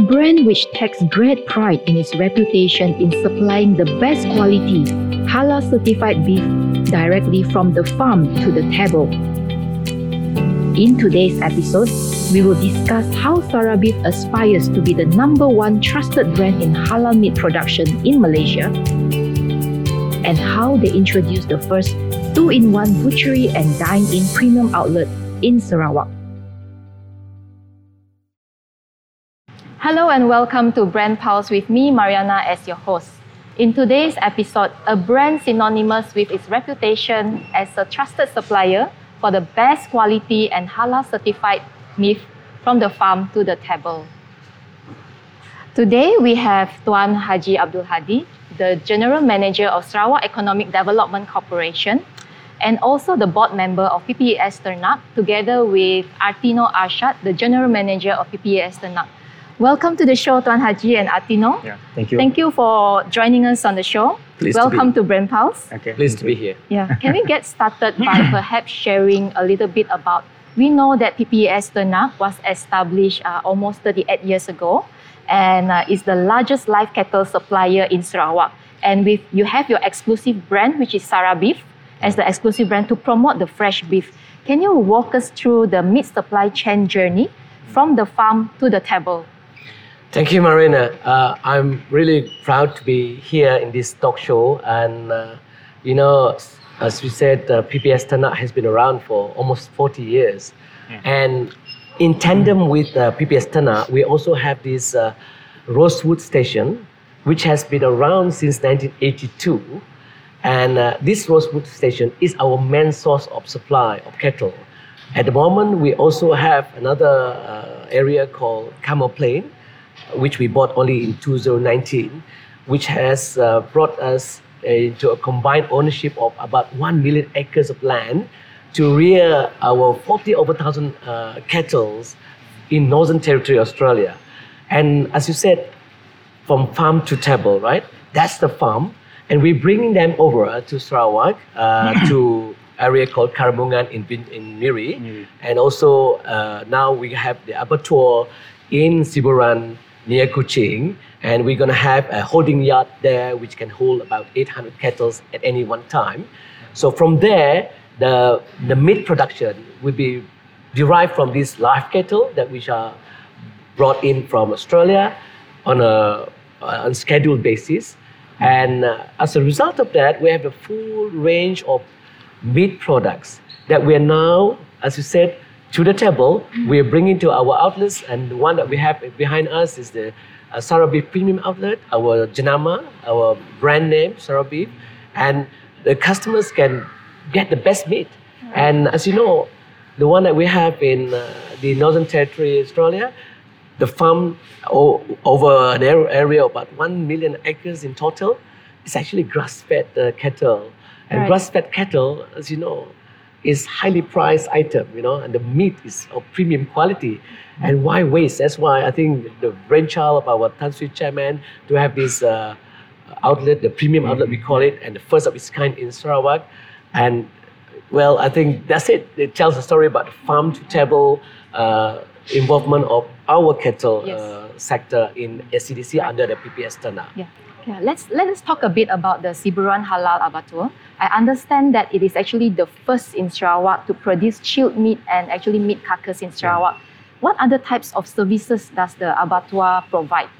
A brand which takes great pride in its reputation in supplying the best quality, halal certified beef directly from the farm to the table. In today's episode, we will discuss how Sara aspires to be the number one trusted brand in halal meat production in Malaysia and how they introduced the first two in one butchery and dine in premium outlet in Sarawak. Hello and welcome to Brand Pulse with me, Mariana, as your host. In today's episode, a brand synonymous with its reputation as a trusted supplier for the best quality and halal certified meat from the farm to the table. Today we have Tuan Haji Abdul Hadi, the General Manager of Sarawak Economic Development Corporation, and also the board member of PPAS Ternak, together with Artino Arshad, the General Manager of PPAS Ternak. Welcome to the show, Tuan Haji and Artino. Yeah, thank you. Thank you for joining us on the show. Pleased to Welcome be. to Brand Pulse. Okay. Pleased to be here. Yeah. Can we get started by perhaps sharing a little bit about? We know that PPAS Ternak was established uh, almost 38 years ago and uh, is the largest live cattle supplier in Sarawak. And with you have your exclusive brand, which is Sarabif, as the exclusive brand to promote the fresh beef. Can you walk us through the meat supply chain journey from the farm to the table? Thank you, Marina. Uh, I'm really proud to be here in this talk show. And, uh, you know, as we said, uh, PPS Tanat has been around for almost 40 years. And in tandem with uh, PPS Tanat, we also have this uh, Rosewood station, which has been around since 1982. And uh, this Rosewood station is our main source of supply of cattle. At the moment, we also have another uh, area called Camel Plain, which we bought only in 2019, which has uh, brought us into a combined ownership of about 1 million acres of land to rear our 40 over 1,000 uh, cattle in Northern Territory, Australia. And as you said, from farm to table, right? That's the farm. And we're bringing them over to Sarawak, uh, to area called Karamungan in, in Miri. Miri. And also uh, now we have the abattoir in Siburan near Kuching. And we're going to have a holding yard there which can hold about 800 cattle at any one time. So from there, the, the meat production will be derived from these live cattle that which are brought in from Australia on a on scheduled basis, and uh, as a result of that, we have a full range of meat products that we are now, as you said, to the table. We are bringing to our outlets, and the one that we have behind us is the uh, Sarabif Premium Outlet, our Janama, our brand name Sarabif, and the customers can get the best meat. And as you know, the one that we have in uh, the Northern Territory, Australia, the farm o- over an area of about 1 million acres in total is actually grass-fed uh, cattle. And Right. grass-fed cattle, as you know, is highly priced item, you know, and the meat is of premium quality. And why waste? That's why I think the brainchild of our Tan Sri chairman to have this uh, outlet, the premium outlet we call it, and the first of its kind in Sarawak. And well, I think that's it. It tells a story about the farm to table uh, involvement of our cattle Yes. uh, sector in SEDC under the PPS Tana. Yeah. Yeah, let's let us talk a bit about the Siburan Halal Abattoir. I understand that it is actually the first in Sarawak to produce chilled meat and actually meat carcass in Sarawak. What other types of services does the abattoir provide?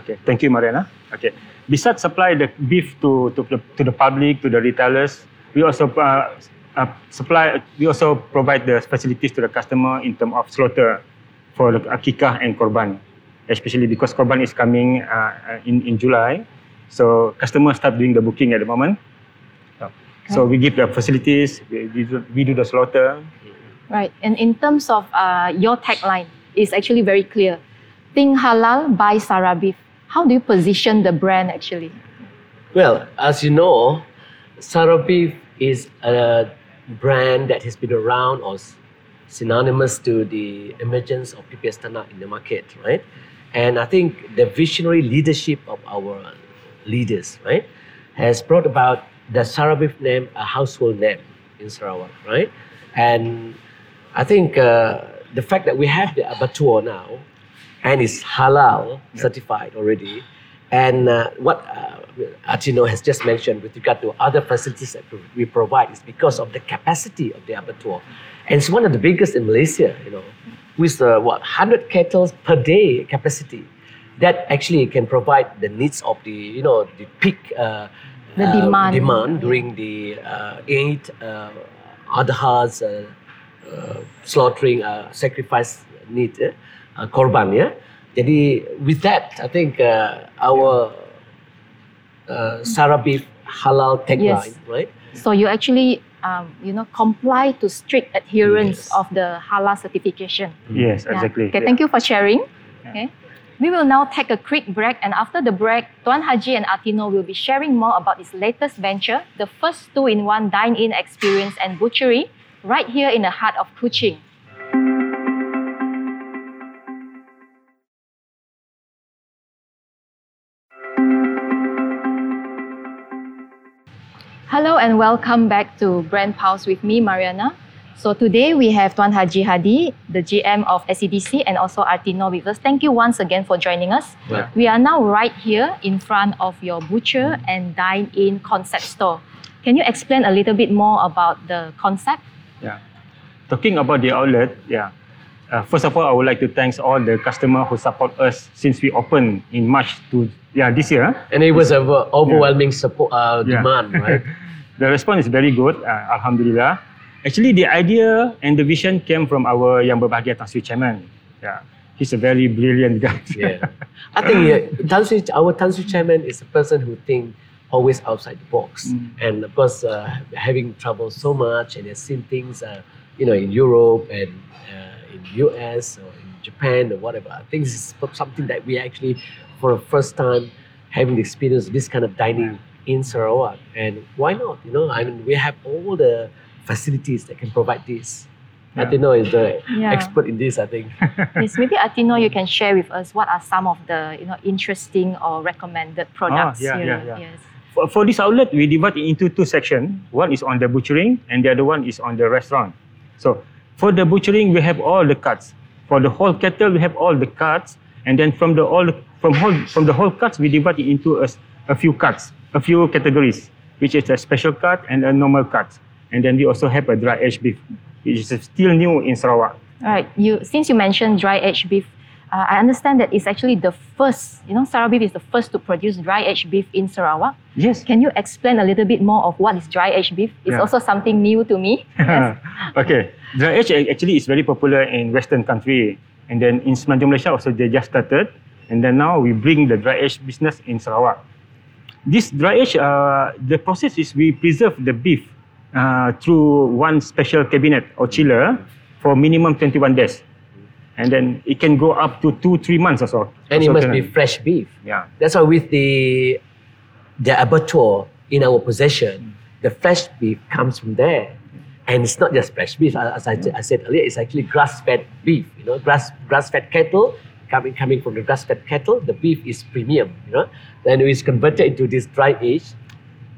Okay. Thank you, Mariana. Okay. Besides supply the beef to to the, to the public, to the retailers, we also uh, uh, supply. We also provide the facilities to the customer in terms of slaughter for the akikah and korban, especially because korban is coming uh, uh, in in July. So customers start doing the booking at the moment. So we give the facilities, we, we, do, we do the slaughter, Right. And in terms of uh, your tagline, it's actually very clear. Think halal, buy Sarabif. How do you position the brand actually? Well, as you know, Sarabif is a brand that has been around or synonymous to the emergence of PPS Tanah in the market, right? And I think the visionary leadership of our leaders, right, has brought about the Beef name a household name in Sarawak, right? And I think uh, the fact that we have the abattoir now and it's halal certified already. And uh, what uh, Artino has just mentioned with regard to other facilities that we provide is because of the capacity of the abattoir. And it's one of the biggest in Malaysia, you know, with uh, what, 100 kettles per day capacity. That actually can provide the needs of the, you know, the peak uh, The uh, demand. demand during the uh, Eid, uh, Adhas, uh, uh, slaughtering, sacrifice need, eh? korban, yeah. Jadi with that, I think our uh, Sarabif halal tagline, Yes. right? So you actually, um, you know, comply to strict adherence Yes. of the halal certification. Yes, Yeah. exactly. Okay, thank you for sharing. Okay. We will now take a quick break, and after the break, Tuan Haji and Atino will be sharing more about his latest venture, the first two-in-one dine-in experience and butchery, right here in the heart of Kuching. And welcome back to Brand Pulse with me, Mariana. So today we have Tuan Haji Hadi, the GM of SEDC, and also Artino with us. Thank you once again for joining us. Yeah. We are now right here in front of your butcher and dine-in concept store. Can you explain a little bit more about the concept? Yeah. Talking about the outlet, yeah. Uh, first of all, I would like to thank all the customer who support us since we opened in March to yeah this year. And it was an overwhelming support uh, Yeah. demand, right? the response is very good, uh, Alhamdulillah. Actually, the idea and the vision came from our Yang Berbahagia Tan Sri Chairman. Yeah, he's a very brilliant guy. yeah. I think yeah, Tan Sri, our Tan Sri chairman is a person who think always outside the box. Mm. And of course, uh, having traveled so much and has seen things, uh, you know, in Europe and uh, in US or in Japan or whatever. I think this is something that we actually, for the first time, having the experience of this kind of dining in Sarawak. And why not? You know, I mean, we have all the facilities that can provide this. Yeah. Atino is the Yeah. expert in this, I think. Yes, maybe Atino, you can share with us what are some of the you know interesting or recommended ah, products yeah, here. yeah, yeah. Yes. For, for this outlet, we divide it into two sections. One is on the butchering, and the other one is on the restaurant. So for the butchering, we have all the cuts. For the whole cattle, we have all the cuts, and then from the all from whole from the whole cuts, we divide it into a few cuts, a few categories, which is a special cut and a normal cut. And then we also have a dry aged beef, which is still new in Sarawak. All right. You since you mentioned dry aged beef, uh, I understand that it's actually the first. You know, Sarawak beef is the first to produce dry aged beef in Sarawak. Yes. Can you explain a little bit more of what is dry aged beef? It's Yeah. also something new to me. Yes. okay. Dry aged actually is very popular in Western country. And then in Semenanjung Malaysia also they just started. And then now we bring the dry aged business in Sarawak. This dry aged, uh, the process is we preserve the beef uh, through one special cabinet or chiller for minimum 21 days. And then it can go up to two, three months or so. And it must be fresh beef. Yeah. That's why with the the abattoir in our possession, the fresh beef comes from there. And it's not just fresh beef, as I, I said earlier, it's actually grass-fed beef. You know, grass grass-fed cattle coming coming from the grass-fed cattle, the beef is premium. You know, then it's converted into this dry age.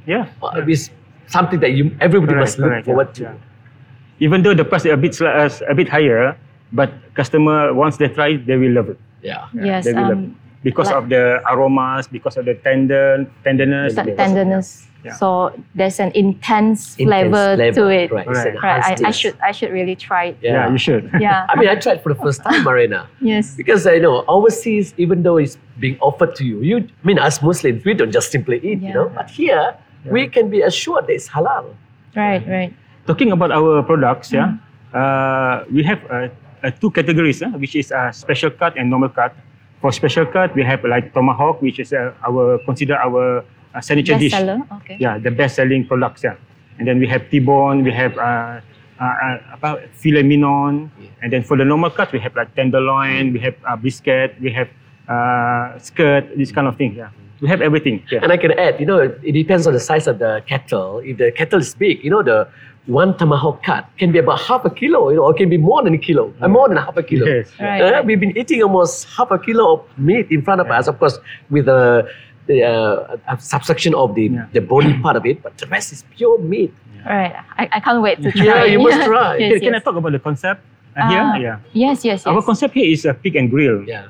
Yeah. Uh, It's something that you everybody Correct, must look correct, yeah, to. yeah. Even though the price is a bit sli- uh, a bit higher, but customer once they try, it, they will love it. Yeah. Yeah, Yes, they will love um, it. Because like- of the aromas, because of the tender tenderness. That tenderness. Yeah. So there's an intense, Intense flavor, flavor, to it. Right. Right. Right. I, I should I should really try it. Yeah, you should. Yeah. I mean, I tried for the first time, Marina. yes. Because I know overseas, even though it's being offered to you, you I mean us Muslims, we don't just simply eat, you know. But here, we can be assured that it's halal. Right. Right. Talking about our products, yeah, Mm-hmm. uh, we have uh, uh, two categories, uh, which is uh, special cut and normal cut. For special cut, we have like tomahawk, which is uh, our consider our uh, signature dish. Bestseller. Okay. Yeah, the best-selling products. Yeah, and then we have T-bone, we have uh, uh, uh, apa, filet mignon, and then for the normal cut, we have like tenderloin, we have uh, brisket, we have uh, skirt, this kind of thing. Yeah, we have everything. Yeah. And I can add, you know, it depends on the size of the kettle. If the kettle is big, you know, the one tomahawk cut can be about half a kilo, you know, or can be more than a kilo, uh, more than half a kilo. Yes. Right, Uh, right. We've been eating almost half a kilo of meat in front of us, of course, with the, the uh, a subsection of the, Yeah. the body part of it, but the rest is pure meat. Right. I, I can't wait to try. Yeah, you must try. yes, Can, can I talk about the concept uh, Uh, here? Yeah. Yes. Yes. Yes. Our concept here is a pig and grill. Yeah.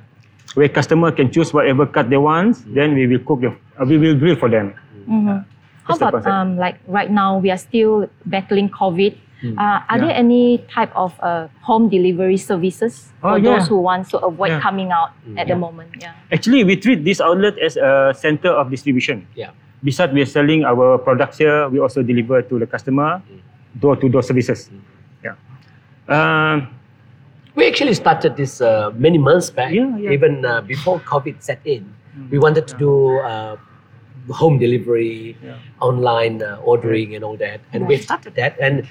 where customer can choose whatever cut they want. Then we will cook the, uh, we will grill for them. Mhm. How about um, like right now we are still battling COVID. Mm. Uh, are Yeah. there any type of uh, home delivery services Oh, for yeah. those who want to avoid Yeah. coming out Mm. at the moment? Yeah. Actually, we treat this outlet as a center of distribution. Yeah. Besides, we are selling our products here. We also deliver to the customer, door-to-door services. Yeah. Um, We actually started this uh, many months back, Yeah, yeah. even uh, before COVID set in. We wanted to do uh, home delivery, Yeah. online uh, ordering, and all that. And we started that. And,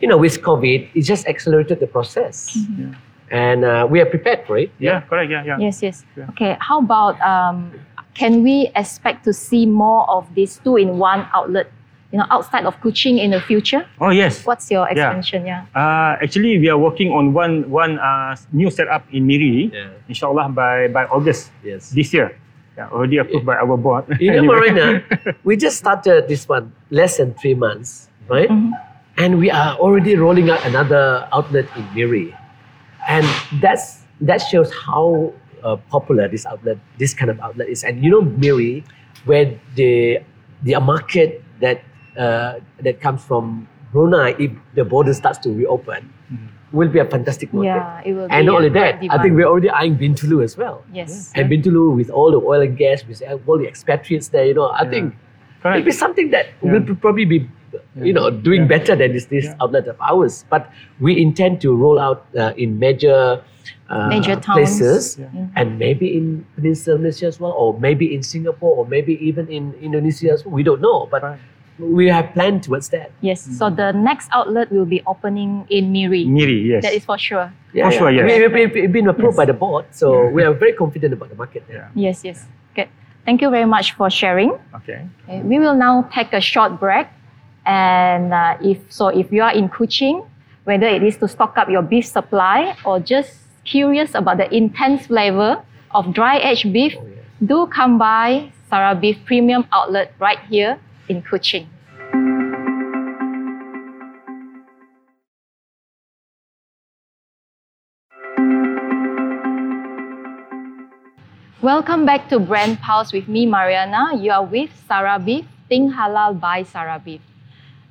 you know, with COVID, it just accelerated the process. Yeah. And uh, we are prepared for it. yeah, correct. Yeah, yeah. Yes, yes. Yeah. Okay. How about um, can we expect to see more of this two-in-one outlet, you know, outside of Kuching in the future? Oh yes. What's your Yeah. expansion? Yeah. Uh, actually, we are working on one one uh, new setup in Miri. Yeah. Inshallah by by August Yes. this year. Yeah, already approved by our board. You know, Anyway. Marina, we just started this one less than three months, right? Mhm. And we are already rolling out another outlet in Miri. And that's that shows how uh, popular this outlet, this kind of outlet is. And you know, Miri, where the the market that uh, that comes from Brunei, if the border starts to reopen, will be a fantastic market. Yeah, it will. And be not only great that, I think we're already eyeing Bintulu as well. Yes. And Bintulu with all the oil and gas, with all the expatriates there, you know, I Yeah. think Correct. be something that Yeah. will probably be, you know, doing Yeah. better than this, this Yeah. outlet of ours. But we intend to roll out uh, in major, uh, Major towns. places, Yeah. Mhm. and maybe in Peninsula Malaysia as well, or maybe in Singapore, or maybe even in Indonesia as well. We don't know, but Correct. We have planned towards that. Yes. So the next outlet will be opening in Miri. Miri, yes. That is for sure. For sure, yes. We, we, we've been approved Yes. by the board, so we are very confident about the market there. Yeah. Yes, yes. Okay. Thank you very much for sharing. Okay. Okay, we will now take a short break. And uh, if so, if you are in Kuching, whether it is to stock up your beef supply or just curious about the intense flavor of dry aged beef, Oh, yeah. do come by Sarabif Premium Outlet right here in Kuching. Welcome back to Brand Pulse with me, Mariana. You are with Sarabif, Think Halal buy Sarah Beef.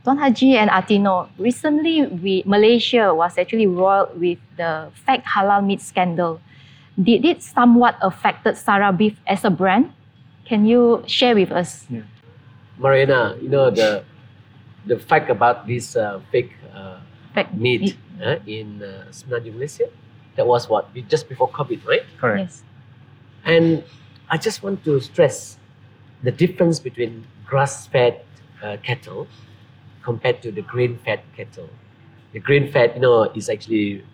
Tuan Haji and Atino, recently we, Malaysia was actually roiled with the fake halal meat scandal. Did it somewhat affected Sarabif as a brand? Can you share with us? Marina, you know the the fact about this uh, fake uh, Fake meat uh, in uh, Semenanjung, Malaysia. That was what be- just before COVID, right? Correct. Yes. And I just want to stress the difference between grass-fed uh, cattle compared to the grain-fed cattle. The grain-fed, you know, is actually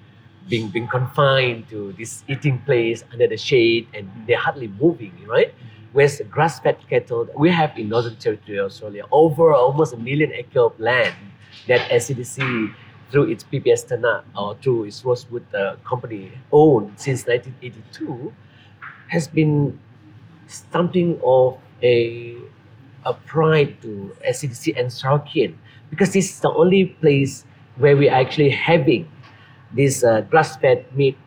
being being confined to this eating place under the shade, and they're hardly moving, right? The grass-fed cattle we have in Northern Territory, Australia, over almost a million acre of land that SEDC through its PPS Tana or through its Rosewood uh, company owned since 1982 has been something of a, a pride to SEDC and Sarakian because this is the only place where we're actually having this uh, grass-fed meat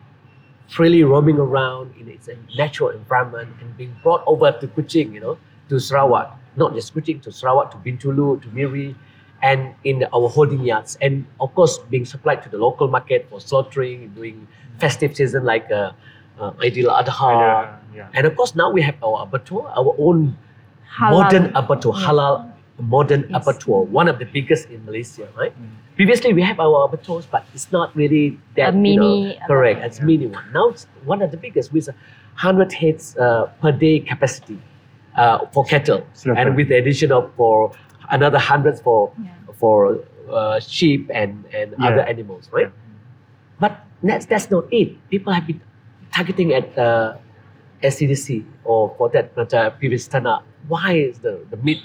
freely roaming around in its natural environment and being brought over to Kuching, you know, to Sarawak. Not just Kuching, to Sarawak, to Bintulu, to Miri, and in our holding yards. And of course, being supplied to the local market for slaughtering, during festive season like uh, uh, Aidil Adha. Yeah, yeah. And of course, now we have our abattoir, our own Halal. modern abattoir, Yes. halal modern Yes. abattoir, one of the biggest in Malaysia, right? Previously, we have our abattoirs, but it's not really that A you know, mini correct. abattoir. It's mini one. Now it's one of the biggest with hundred heads uh, per day capacity uh, for cattle, Slaughter. and with the addition of for another hundreds for Yeah. for uh, sheep and and Yeah. other animals, right? But that's that's not it. People have been targeting at uh, SEDC or for that matter previous Tana. Why is the, the meat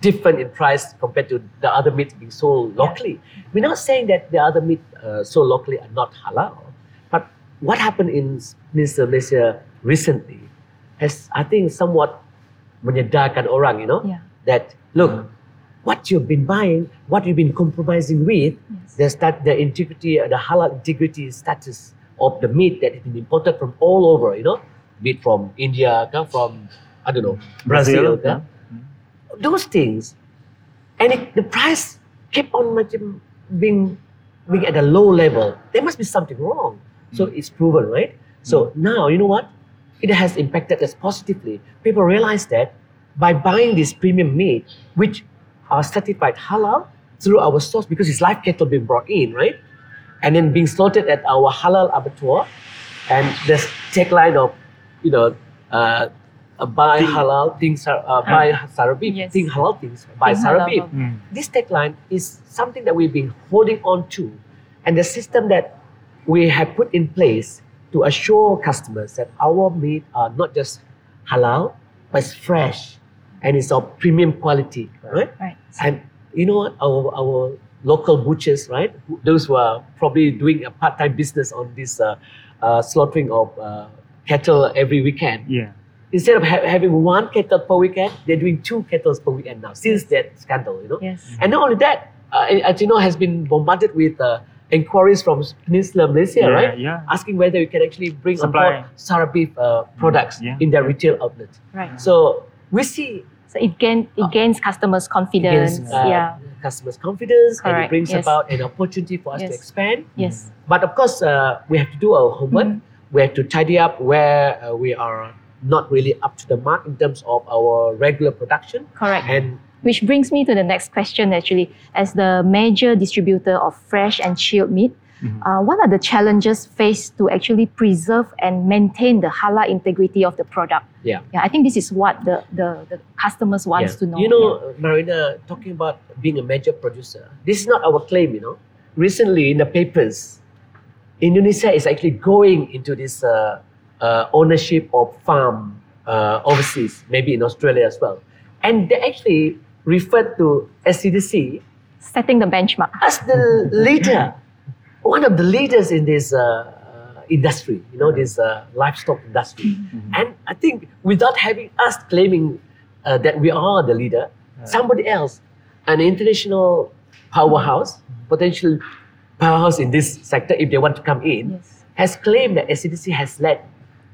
different in price compared to the other meat being sold locally? We're not saying that the other meat uh, sold locally are not halal, but what happened in Peninsula Malaysia recently has, I think, somewhat menyedarkan orang, you know, Yeah. that look, what you've been buying, what you've been compromising with, Yes. the start, the integrity, uh, the halal integrity status of the meat that has been imported from all over, you know, meat from India, come from I don't know Brazil, Brazil. Those things, and it, the price kept on being being at a low level. There must be something wrong. So it's proven, right? So now you know what? It has impacted us positively. People realize that by buying this premium meat, which are certified halal through our stores because it's live cattle being brought in, right? And then being slaughtered at our halal abattoir, and the tagline of, you know, uh, uh, buy Think- halal things, uh, buy Sarabif, Yes. think halal things, buy Think Sarah halal beef. beef. Mm. This tagline is something that we've been holding on to, and the system that we have put in place to assure customers that our meat are not just halal, but it's fresh and it's of premium quality, right? Right. And you know what? Our, our local butchers, right? Those who are probably doing a part-time business on this uh, uh, slaughtering of uh, cattle every weekend. Yeah. Instead of ha- having one kettle per weekend, they're doing two kettles per weekend now since that scandal, you know. Yes. And not only that, uh, as you know, has been bombarded with uh, inquiries from Peninsula Malaysia, Yeah, right? yeah. Asking whether you can actually bring on Supply. board Sarabif uh, products Yeah. in their retail outlets. Right. So we see So it gain it gains customers' confidence. against uh, yeah. customers' confidence and it brings yes. about an opportunity for us to Yes. expand. Yes. But of course, uh, we have to do our homework. Mhm. We have to tidy up where uh, we are not really up to the mark in terms of our regular production. Correct. And Which brings me to the next question actually. As the major distributor of fresh and chilled meat, Mhm. uh, what are the challenges faced to actually preserve and maintain the halal integrity of the product? yeah. Yeah, I think this is what the, the, the customers wants Yeah. to know. You know, Marina, talking about being a major producer, this is not our claim, you know. Recently in the papers, Indonesia is actually going into this uh, uh, ownership of farm uh, overseas, maybe in Australia as well. And they actually referred to SEDC Setting the benchmark. as the leader, one of the leaders in this uh, industry, you know, this uh, livestock industry. And I think without having us claiming uh, that we are the leader, somebody else, an international powerhouse, potential powerhouse in this sector, if they want to come in, Yes. has claimed that SEDC has led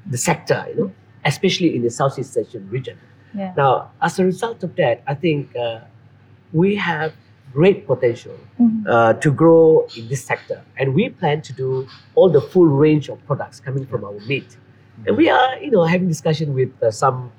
the sector, you know, especially in the Southeast Asian region. Yeah. Now, as a result of that, I think uh, we have great potential Mhm. uh, to grow in this sector, and we plan to do all the full range of products coming from our meat. And we are, you know, having discussion with uh, some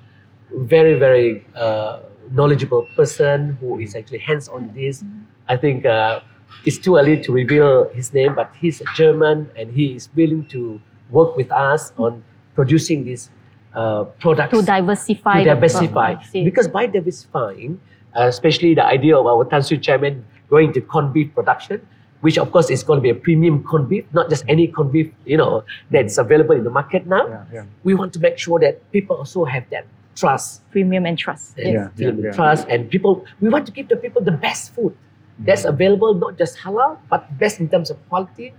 very, very uh, knowledgeable person who is actually hands on this. I think uh, it's too early to reveal his name, but he's a German and he is willing to work with us on producing these uh, products To diversify. to diversify. product, I see. Because by diversifying, uh, especially the idea of our Tan Sri chairman going to corned beef production, which of course is going to be a premium corned beef, not just any corned beef, you know, that's available in the market now. Yeah, yeah. We want to make sure that people also have that trust, premium and trust. and Yeah, feeling yeah, yeah. trust, and people. We want to give the people the best food that's available, not just halal, but best in terms of quality,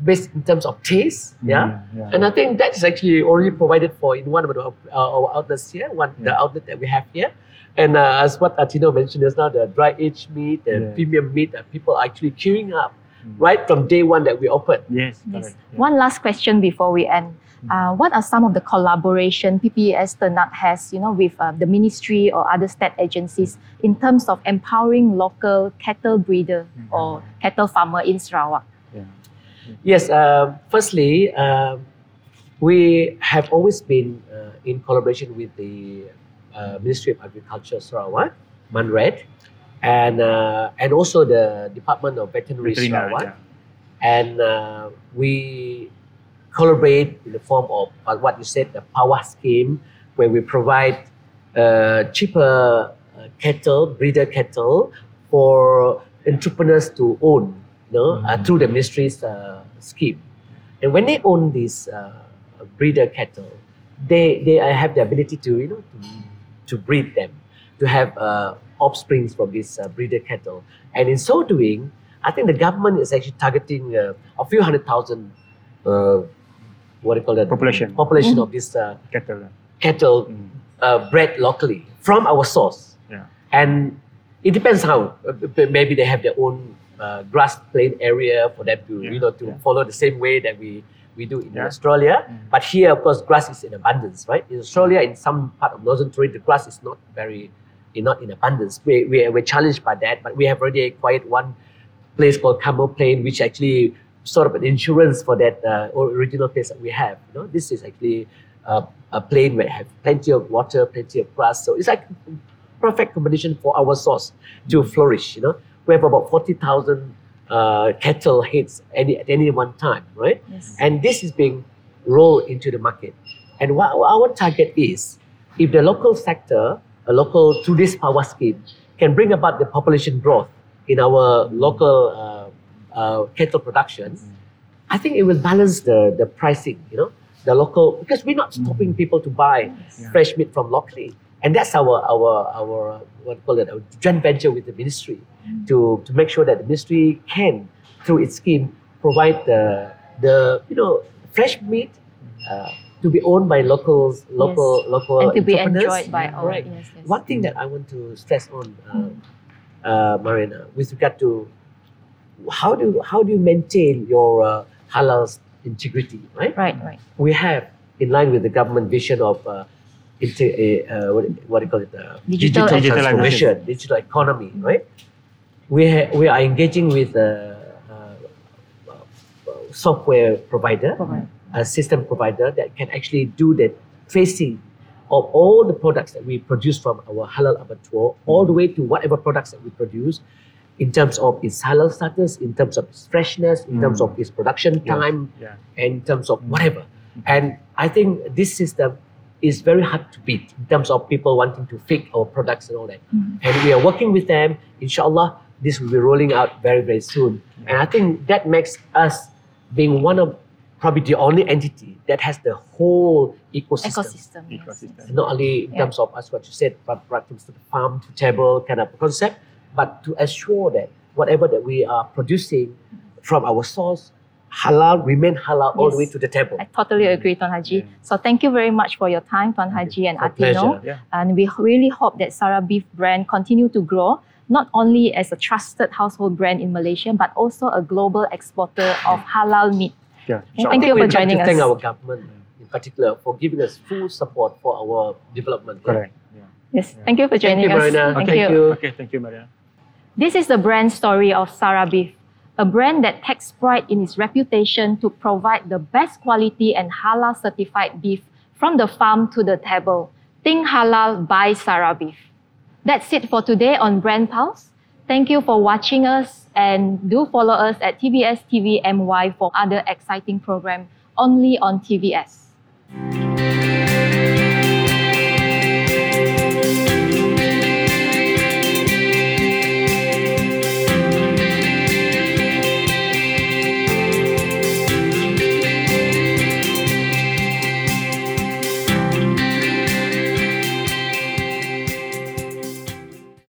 best in terms of taste. Yeah. Mhm, yeah. And I think that is actually already provided for in one of the, uh, our outlets here, one the outlet that we have here. And uh, as what Atino mentioned just now, the dry aged meat, the Yeah. premium meat that people are actually queuing up Mm. right from day one that we opened. Yes, Yes. Yeah. One last question before we end. Uh, what are some of the collaboration PPS Ternat has, you know, with uh, the ministry or other state agencies in terms of empowering local cattle breeder or cattle farmer in Sarawak? Yeah. Yes, um, firstly, um, we have always been uh, in collaboration with the uh, Ministry of Agriculture Sarawak, MANRED, and, uh, and also the Department of Veterinary Veterinary, Sarawak. yeah. and uh, we collaborate in the form of uh, what you said the power scheme where we provide uh, cheaper uh, cattle breeder cattle for entrepreneurs to own you know, uh, through the ministry's uh, scheme and when they own these uh, breeder cattle they they have the ability to you know to, to breed them to have uh, offsprings from these uh, breeder cattle and in so doing I think the government is actually targeting uh, a few hundred thousand, uh, what do you call that? Population. Population of this uh, Cattle. cattle Mm. uh, bred locally from our source. Yeah. And it depends how. Uh, Maybe they have their own uh, grass plain area for them to, Yeah, you know, to yeah. follow the same way that we we do in Yeah. Australia. Mm. But here, of course, grass is in abundance, right? In Australia, in some part of northern territory, the grass is not very, not in abundance. We, we, we're challenged by that, but we have already acquired one place called Camel Plain, which actually sort of an insurance for that uh, original place that we have. You know, this is actually uh, a plain where have plenty of water, plenty of grass. So it's like perfect combination for our source to flourish. You know, we have about forty thousand uh, cattle heads any, at any one time, right? Yes. And this is being rolled into the market. And what our target is, if the local sector, a local through this power scheme, can bring about the population growth in our local uh, uh, cattle production, I think it will balance the, the pricing, you know, the local because we're not stopping people to buy Yeah. fresh meat from locally. And that's our our our uh, what call it, our joint venture with the ministry to, to make sure that the ministry can, through its scheme, provide the the you know fresh meat uh, to be owned by locals, local local and to be enjoyed by all. Right. Yes, yes. One thing that I want to stress on, uh, uh, Marina, with regard to how do how do you maintain your uh, halal integrity, right? Right, right. We have, in line with the government vision of uh, inter, uh, what, what do you call it, uh, Digital digital transformation, digital economy, right? We ha- we are engaging with a, uh software provider Provide. a system provider that can actually do the tracing of all the products that we produce from our halal abattoir, all the way to whatever products that we produce, in terms of its halal status, in terms of its freshness, in terms of its production Yes. time, Yeah. and in terms of whatever. And I think this system is very hard to beat in terms of people wanting to fake our products and all that. Mm-hmm. And we are working with them. Inshallah, this will be rolling out very, very soon. And I think that makes us being one of probably the only entity that has the whole ecosystem. Ecosystem. yes, Ecosystem. Not only in Yeah. terms of as what you said, but right from the farm to table kind of concept, but to assure that whatever that we are producing from our source, halal remain halal all the way to the table. I totally mm. agree, Tuan Haji. So thank you very much for your time, Tuan Haji and My Atino. pleasure. Yeah. And we really hope that Sarabif brand continue to grow, not only as a trusted household brand in Malaysia, but also a global exporter of halal meat. Yeah. Thank I you think for we'd like joining to thank our government uh, in particular for giving us full support for our development. Correct. Yeah. Yes, thank you for joining Thank you, us. Marina. Thank Thank you. you. Okay. Thank you, Maria. This is the brand story of Sarabif, a brand that takes pride in its reputation to provide the best quality and halal certified beef from the farm to the table. Think halal buy Sarah Beef. That's it for today on Brand Pulse. Thank you for watching us and do follow us at TBS TV MY for other exciting program only on TVS.